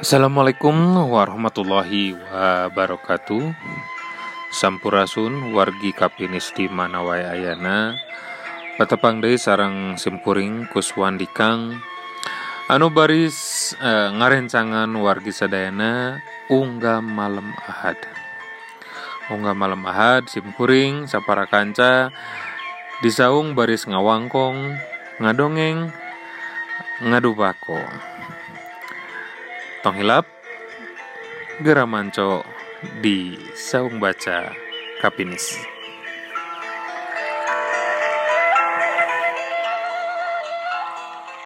Assalamualaikum warahmatullahi wabarakatuh. Sampurasun wargi kapinis di mana wae ayana. Patepang deui sarang simpuring kuswandikang Anu baris eh, ngarencangan wargi sadayana Ungga malam ahad. Ungga malam ahad simpuring sapara kanca Disaung baris ngawangkong Ngadongeng Ngadu bako Tong hilap Geramanco di Saung Baca Kapinis.